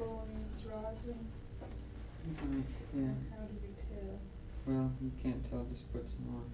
morning it's rising? Mm, Yeah, How do we tell? well, you can't tell, just put some on.